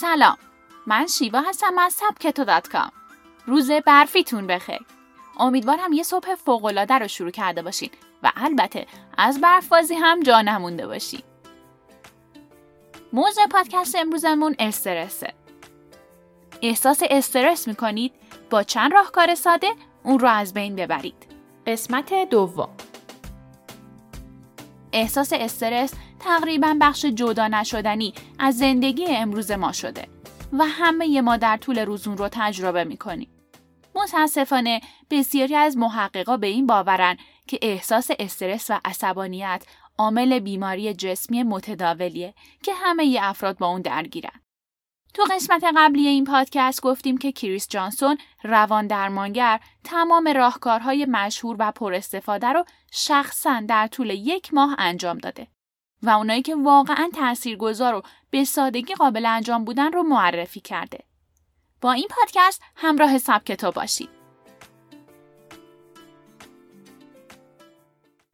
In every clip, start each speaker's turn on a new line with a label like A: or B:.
A: سلام. من شیوا هستم از سبکتو دات کام. روز برفیتون بخیر. امیدوارم یه صبح فوقالعاده رو شروع کرده باشین و البته از برفبازی هم جا نمونده باشین. موضوع پادکست امروزمون استرسه. احساس استرس می‌کنید؟ با چند راهکار ساده اون رو از بین ببرید. قسمت دوم. احساس استرس تقریبا بخش جدا نشدنی از زندگی امروز ما شده و همه ما در طول روزون رو تجربه می‌کنیم. متاسفانه بسیاری از محققا به این باورن که احساس استرس و عصبانیت عامل بیماری جسمی متداولیه که همه ی افراد با اون درگیرن. تو قسمت قبلی این پادکست گفتیم که کریس جانسون روان درمانگر تمام راهکارهای مشهور و پر استفاده رو شخصا در طول یک ماه انجام داده و اونایی که واقعا تاثیرگذار و به سادگی قابل انجام بودن رو معرفی کرده. با این پادکست همراه سبک تو باشید.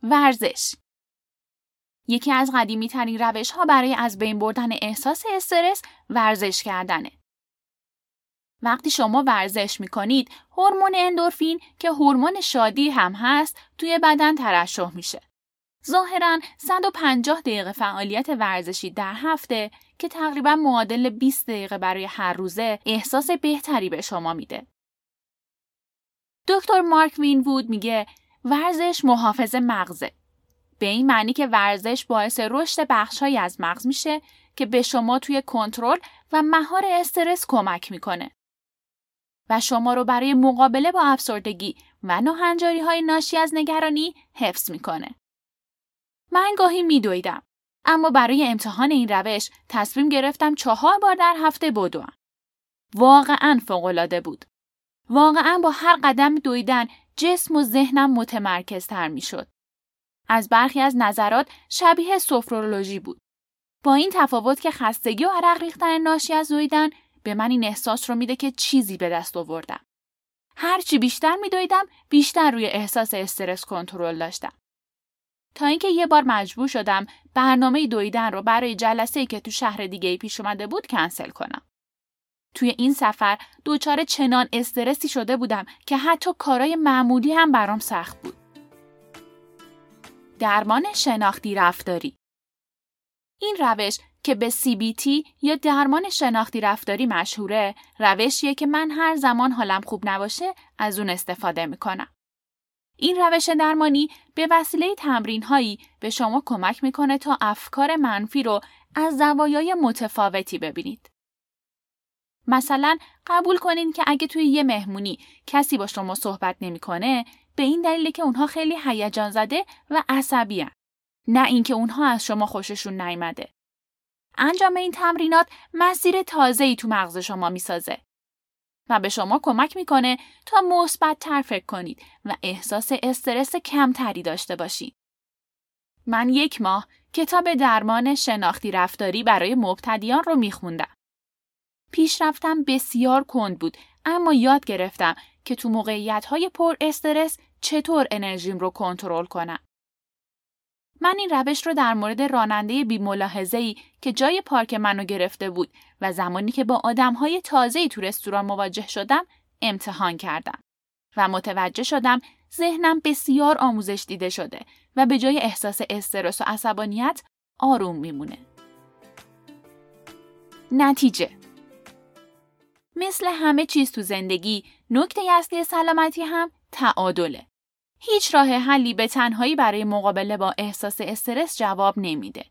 A: ورزش یکی از قدیمی ترین روش ها برای از بین بردن احساس استرس ورزش کردنه. وقتی شما ورزش می کنید، هورمون اندورفین که هورمون شادی هم هست، توی بدن ترشح میشه. ظاهرا 150 دقیقه فعالیت ورزشی در هفته که تقریبا معادل 20 دقیقه برای هر روزه احساس بهتری به شما میده. دکتر مارک وینوود میگه ورزش محافظ مغزه. به این معنی که ورزش باعث رشد بخشهایی از مغز میشه که به شما توی کنترل و مهار استرس کمک می‌کنه. و شما رو برای مقابله با افسردگی و ناهنجاری های ناشی از نگرانی حفظ می‌کنه. من گاهی میدویدم اما برای امتحان این روش تصمیم گرفتم چهار بار در هفته بدوم. واقعا فوقالعاده بود. واقعا با هر قدم دویدن جسم و ذهنم متمرکزتر می‌شد. از برخی از نظرات شبیه سفرولوژی بود. با این تفاوت که خستگی و عرق ریختن ناشی از دویدن به من این احساس رو میده که چیزی به دست آوردم. هرچی بیشتر میدویدم بیشتر روی احساس استرس کنترل داشتم. تا اینکه یه بار مجبور شدم برنامه دویدن رو برای جلسه که تو شهر دیگه ای پیش اومده بود کنسل کنم. توی این سفر دوچار چنان استرسی شده بودم که حتی کارای معمولی هم برام سخت بود. درمان شناختی رفتاری این روش که به CBT یا درمان شناختی رفتاری مشهوره روشیه که من هر زمان حالم خوب نباشه از اون استفاده می‌کنم. این روش درمانی به وسیله تمرین هایی به شما کمک می‌کنه تا افکار منفی رو از زوایای متفاوتی ببینید. مثلا قبول کنین که اگه توی یه مهمونی کسی با شما صحبت نمی‌کنه به این دلیل که اونها خیلی هیجان زده و عصبی نه اینکه اونها از شما خوششون نیامده. انجام این تمرینات مسیر تازه‌ای تو مغز شما می‌سازه و به شما کمک می‌کنه تا مثبت تر فکر کنید و احساس استرس کمتری داشته باشید. من یک ماه کتاب درمان شناختی رفتاری برای مبتدیان رو میخوندم. پیشرفتم بسیار کند بود اما یاد گرفتم که تو موقعیت های پر استرس چطور انرژیم رو کنترل کنم. من این روش رو در مورد راننده بی ای که جای پارک منو گرفته بود و زمانی که با آدم های تازه تو رستوران مواجه شدم امتحان کردم و متوجه شدم ذهنم بسیار آموزش دیده شده و به جای احساس استرس و عصبانیت آروم میمونه. نتیجه مثل همه چیز تو زندگی نکته اصلی سلامتی هم تعادله. هیچ راه حلی به تنهایی برای مقابله با احساس استرس جواب نمیده.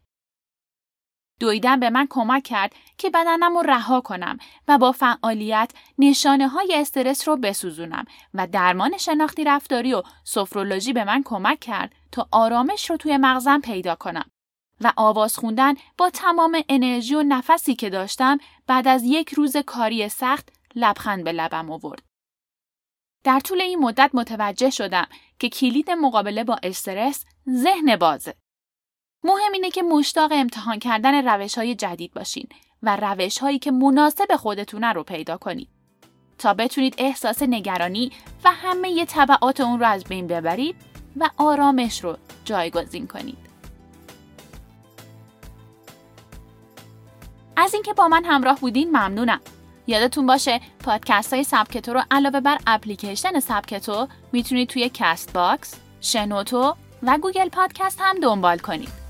A: دویدن به من کمک کرد که بدنم رو رها کنم و با فعالیت نشانه های استرس رو بسوزونم و درمان شناختی رفتاری و سفرولوژی به من کمک کرد تا آرامش رو توی مغزم پیدا کنم و آواز خوندن با تمام انرژی و نفسی که داشتم بعد از یک روز کاری سخت لبخند به لبم آورد. در طول این مدت متوجه شدم که کلید مقابله با استرس ذهن بازه. مهم اینه که مشتاق امتحان کردن روش های جدید باشین و روش هایی که مناسب خودتونه رو پیدا کنید. تا بتونید احساس نگرانی و همه ی طبعات اون رو از بین ببرید و آرامش رو جایگزین کنید. از اینکه با من همراه بودین ممنونم. یادتون باشه پادکست های سبکتو رو علاوه بر اپلیکیشن سبکتو می‌تونید توی Castbox، شنوتو و Google Podcast هم دنبال کنید.